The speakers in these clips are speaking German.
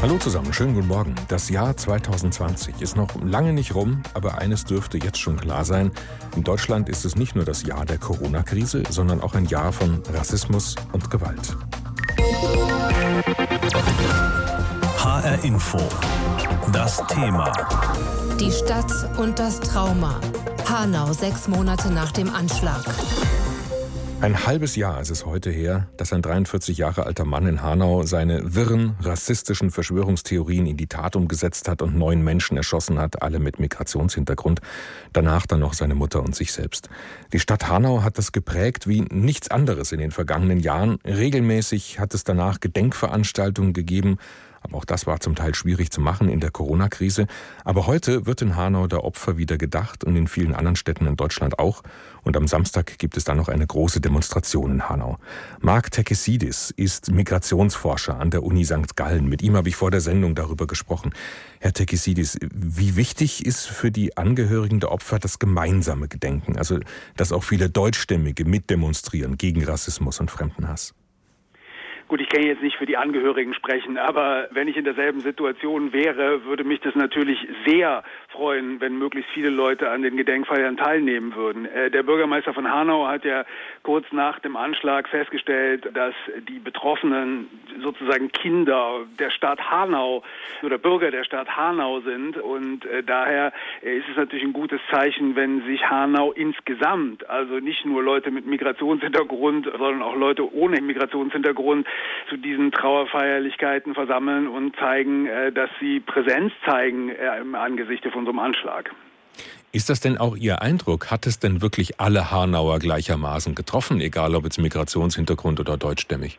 Hallo zusammen, schönen guten Morgen. Das Jahr 2020 ist noch lange nicht rum, aber eines dürfte jetzt schon klar sein. In Deutschland ist es nicht nur das Jahr der Corona-Krise, sondern auch ein Jahr von Rassismus und Gewalt. HR Info. Das Thema. Die Stadt und das Trauma. Hanau sechs Monate nach dem Anschlag. Ein halbes Jahr ist es heute her, dass ein 43 Jahre alter Mann in Hanau seine wirren, rassistischen Verschwörungstheorien in die Tat umgesetzt hat und neun Menschen erschossen hat, alle mit Migrationshintergrund. Danach dann noch seine Mutter und sich selbst. Die Stadt Hanau hat das geprägt wie nichts anderes in den vergangenen Jahren. Regelmäßig hat es danach Gedenkveranstaltungen gegeben, auch das war zum Teil schwierig zu machen in der Corona-Krise. Aber heute wird in Hanau der Opfer wieder gedacht und in vielen anderen Städten in Deutschland auch. Und am Samstag gibt es dann noch eine große Demonstration in Hanau. Marc Tekesidis ist Migrationsforscher an der Uni St. Gallen. Mit ihm habe ich vor der Sendung darüber gesprochen. Herr Tekesidis, wie wichtig ist für die Angehörigen der Opfer das gemeinsame Gedenken? Also, dass auch viele Deutschstämmige mitdemonstrieren gegen Rassismus und Fremdenhass? Gut, ich kann jetzt nicht für die Angehörigen sprechen, aber wenn ich in derselben Situation wäre, würde mich das natürlich sehr freuen, wenn möglichst viele Leute an den Gedenkfeiern teilnehmen würden. Äh, der Bürgermeister von Hanau hat ja kurz nach dem Anschlag festgestellt, dass die Betroffenen sozusagen Kinder der Stadt Hanau oder Bürger der Stadt Hanau sind und äh, daher ist es natürlich ein gutes Zeichen, wenn sich Hanau insgesamt, also nicht nur Leute mit Migrationshintergrund, sondern auch Leute ohne Migrationshintergrund zu diesen Trauerfeierlichkeiten versammeln und zeigen, äh, dass sie Präsenz zeigen äh, im Angesichte von so einem Anschlag. Ist das denn auch Ihr Eindruck? Hat es denn wirklich alle Hanauer gleichermaßen getroffen, egal ob jetzt Migrationshintergrund oder deutschstämmig?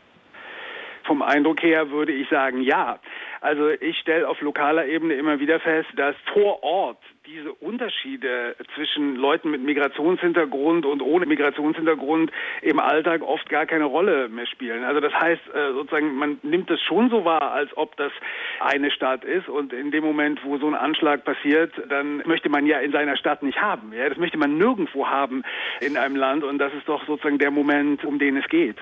Vom Eindruck her würde ich sagen, ja. Also ich stelle auf lokaler Ebene immer wieder fest, dass vor Ort diese Unterschiede zwischen Leuten mit Migrationshintergrund und ohne Migrationshintergrund im Alltag oft gar keine Rolle mehr spielen. Also das heißt äh, sozusagen, man nimmt es schon so wahr, als ob das eine Stadt ist und in dem Moment, wo so ein Anschlag passiert, dann möchte man ja in seiner Stadt nicht haben. Ja? Das möchte man nirgendwo haben in einem Land und das ist doch sozusagen der Moment, um den es geht.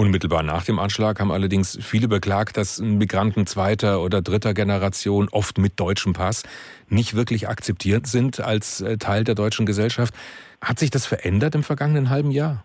Unmittelbar nach dem Anschlag haben allerdings viele beklagt, dass Migranten zweiter oder dritter Generation, oft mit deutschem Pass, nicht wirklich akzeptiert sind als äh, Teil der deutschen Gesellschaft. Hat sich das verändert im vergangenen halben Jahr?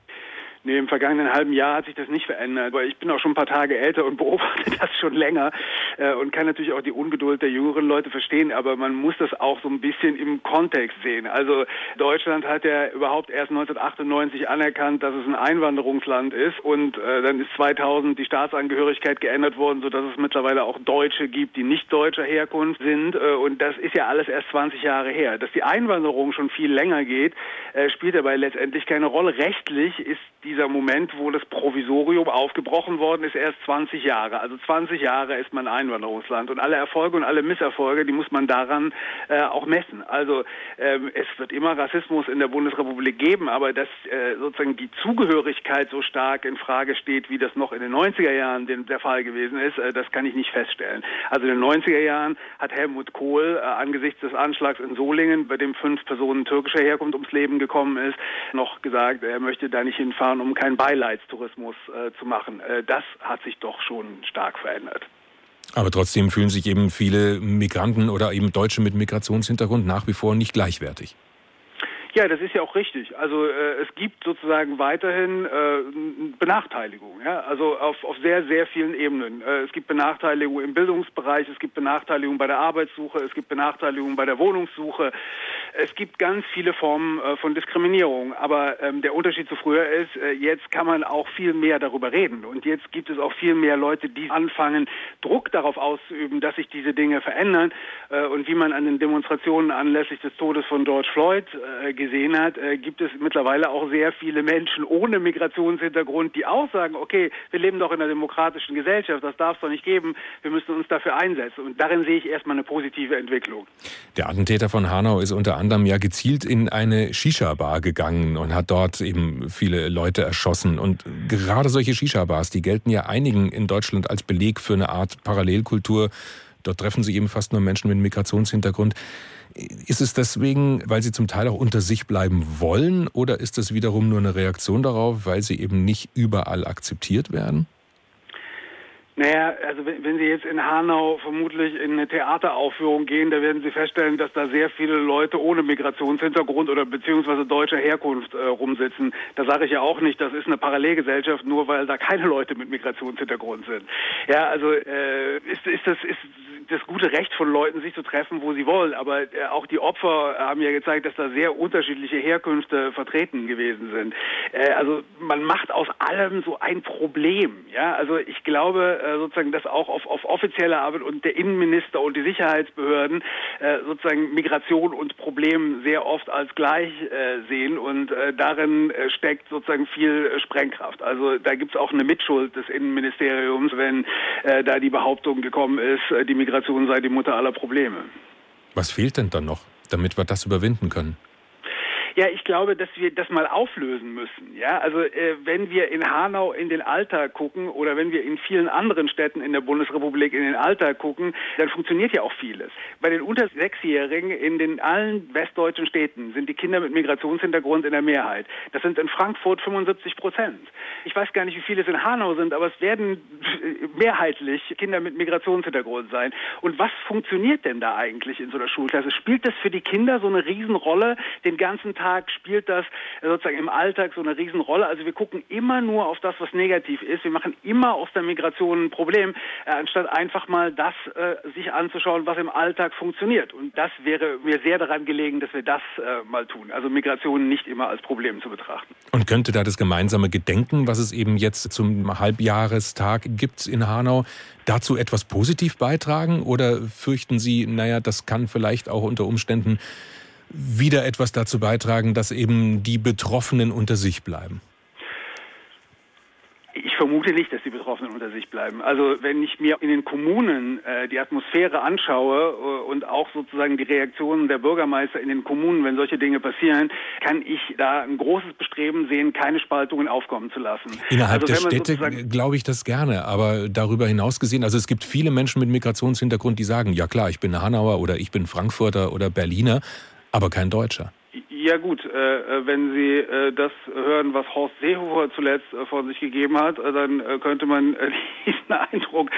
Nee, im vergangenen halben Jahr hat sich das nicht verändert, weil ich bin auch schon ein paar Tage älter und beobachte das schon länger äh, und kann natürlich auch die Ungeduld der jüngeren Leute verstehen, aber man muss das auch so ein bisschen im Kontext sehen. Also Deutschland hat ja überhaupt erst 1998 anerkannt, dass es ein Einwanderungsland ist und äh, dann ist 2000 die Staatsangehörigkeit geändert worden, sodass es mittlerweile auch Deutsche gibt, die nicht deutscher Herkunft sind äh, und das ist ja alles erst 20 Jahre her. Dass die Einwanderung schon viel länger geht, äh, spielt dabei letztendlich keine Rolle. Rechtlich ist die dieser Moment, wo das Provisorium aufgebrochen worden ist, erst 20 Jahre. Also 20 Jahre ist man Einwanderungsland und alle Erfolge und alle Misserfolge, die muss man daran äh, auch messen. Also ähm, es wird immer Rassismus in der Bundesrepublik geben, aber dass äh, sozusagen die Zugehörigkeit so stark in Frage steht, wie das noch in den 90er Jahren den, der Fall gewesen ist, äh, das kann ich nicht feststellen. Also in den 90er Jahren hat Helmut Kohl äh, angesichts des Anschlags in Solingen, bei dem fünf Personen türkischer Herkunft ums Leben gekommen ist, noch gesagt, er möchte da nicht hinfahren, um keinen Beileidstourismus äh, zu machen. Äh, das hat sich doch schon stark verändert. Aber trotzdem fühlen sich eben viele Migranten oder eben Deutsche mit Migrationshintergrund nach wie vor nicht gleichwertig. Ja, das ist ja auch richtig. Also äh, es gibt sozusagen weiterhin äh, Benachteiligung, ja? also auf, auf sehr, sehr vielen Ebenen. Äh, es gibt Benachteiligung im Bildungsbereich, es gibt Benachteiligung bei der Arbeitssuche, es gibt Benachteiligung bei der Wohnungssuche. Es gibt ganz viele Formen äh, von Diskriminierung. Aber ähm, der Unterschied zu früher ist, äh, jetzt kann man auch viel mehr darüber reden. Und jetzt gibt es auch viel mehr Leute, die anfangen, Druck darauf auszuüben, dass sich diese Dinge verändern. Äh, und wie man an den Demonstrationen anlässlich des Todes von George Floyd äh, gesehen hat, äh, gibt es mittlerweile auch sehr viele Menschen ohne Migrationshintergrund, die auch sagen, okay, wir leben doch in einer demokratischen Gesellschaft, das darf es doch nicht geben, wir müssen uns dafür einsetzen. Und darin sehe ich erstmal eine positive Entwicklung. Der Attentäter von Hanau ist unter anderem ja gezielt in eine Shisha-Bar gegangen und hat dort eben viele Leute erschossen. Und gerade solche Shisha-Bars, die gelten ja einigen in Deutschland als Beleg für eine Art Parallelkultur. Dort treffen sich eben fast nur Menschen mit Migrationshintergrund. Ist es deswegen, weil sie zum Teil auch unter sich bleiben wollen oder ist es wiederum nur eine Reaktion darauf, weil sie eben nicht überall akzeptiert werden? Naja, also wenn, Sie jetzt in Hanau vermutlich in eine Theateraufführung gehen, da werden Sie feststellen, dass da sehr viele Leute ohne Migrationshintergrund oder beziehungsweise deutscher Herkunft äh, rumsitzen. Da sage ich ja auch nicht, das ist eine Parallelgesellschaft, nur weil da keine Leute mit Migrationshintergrund sind. Ja, also äh, ist, ist das ist das gute Recht von Leuten, sich zu treffen, wo sie wollen. Aber äh, auch die Opfer haben ja gezeigt, dass da sehr unterschiedliche Herkünfte vertreten gewesen sind. Äh, also man macht aus allem so ein Problem. Ja, also ich glaube äh, sozusagen, dass auch auf, auf offizieller Arbeit und der Innenminister und die Sicherheitsbehörden sozusagen Migration und Problem sehr oft als gleich sehen und darin steckt sozusagen viel Sprengkraft. Also da gibt es auch eine Mitschuld des Innenministeriums, wenn da die Behauptung gekommen ist, die Migration Migration sei die Mutter aller Probleme. Was fehlt denn dann noch, damit wir das überwinden können? Ja, ich glaube, dass wir das mal auflösen müssen. Ja, also äh, wenn wir in Hanau in den Alltag gucken oder wenn wir in vielen anderen Städten in der Bundesrepublik in den Alltag gucken, dann funktioniert ja auch vieles. Bei den unter Sechsjährigen in den allen westdeutschen Städten sind die Kinder mit Migrationshintergrund in der Mehrheit. Das sind in Frankfurt 75 Prozent. Ich weiß gar nicht, wie viele es in Hanau sind, aber es werden mehrheitlich Kinder mit Migrationshintergrund sein. Und was funktioniert denn da eigentlich in so einer Schulklasse? Spielt das für die Kinder so eine Riesenrolle den ganzen Tag? Alltag spielt das sozusagen im Alltag so eine Riesenrolle. Also wir gucken immer nur auf das, was negativ ist. Wir machen immer aus der Migration ein Problem, äh, anstatt einfach mal das äh, sich anzuschauen, was im Alltag funktioniert. Und das wäre mir sehr daran gelegen, dass wir das äh, mal tun. Also Migration nicht immer als Problem zu betrachten. Und könnte da das gemeinsame Gedenken, was es eben jetzt zum Halbjahrestag gibt in Hanau, dazu etwas positiv beitragen? Oder fürchten Sie, naja, das kann vielleicht auch unter Umständen wieder etwas dazu beitragen, dass eben die Betroffenen unter sich bleiben? Ich vermute nicht, dass die Betroffenen unter sich bleiben. Also wenn ich mir in den Kommunen äh, die Atmosphäre anschaue äh, und auch sozusagen die Reaktionen der Bürgermeister in den Kommunen, wenn solche Dinge passieren, kann ich da ein großes Bestreben sehen, keine Spaltungen aufkommen zu lassen. Innerhalb also, der Städte glaube ich das gerne, aber darüber hinaus gesehen, also es gibt viele Menschen mit Migrationshintergrund, die sagen, ja klar, ich bin Hanauer oder ich bin Frankfurter oder Berliner, aber kein Deutscher. Ja gut, äh, äh, wenn Sie äh, das hören, was Horst Seehofer zuletzt äh, von sich gegeben hat, äh, dann äh, könnte man diesen Eindruck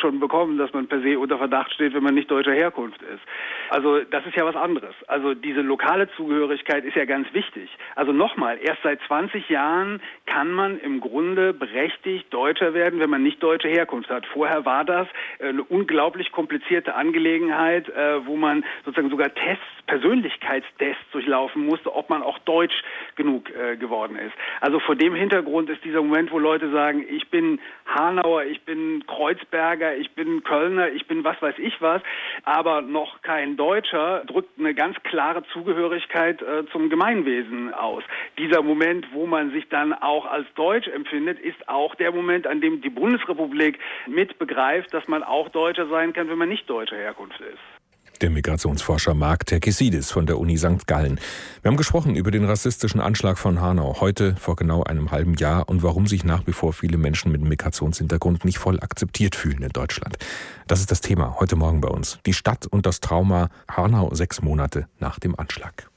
schon bekommen, dass man per se unter Verdacht steht, wenn man nicht deutscher Herkunft ist. Also das ist ja was anderes. Also diese lokale Zugehörigkeit ist ja ganz wichtig. Also nochmal, erst seit 20 Jahren kann man im Grunde berechtigt Deutscher werden, wenn man nicht deutsche Herkunft hat. Vorher war das eine unglaublich komplizierte Angelegenheit, wo man sozusagen sogar Tests, Persönlichkeitstests durchlaufen musste, ob man auch deutsch genug äh, geworden ist. Also vor dem Hintergrund ist dieser Moment, wo Leute sagen, ich bin Hanauer, ich bin Kreuzberger, ich bin Kölner, ich bin was weiß ich was, aber noch kein Deutscher, drückt eine ganz klare Zugehörigkeit äh, zum Gemeinwesen aus. Dieser Moment, wo man sich dann auch als Deutsch empfindet, ist auch der Moment, an dem die Bundesrepublik mit begreift, dass man auch Deutscher sein kann, wenn man nicht deutscher Herkunft ist der Migrationsforscher Mark Terkesidis von der Uni St. Gallen. Wir haben gesprochen über den rassistischen Anschlag von Hanau heute vor genau einem halben Jahr und warum sich nach wie vor viele Menschen mit Migrationshintergrund nicht voll akzeptiert fühlen in Deutschland. Das ist das Thema heute Morgen bei uns. Die Stadt und das Trauma Hanau sechs Monate nach dem Anschlag.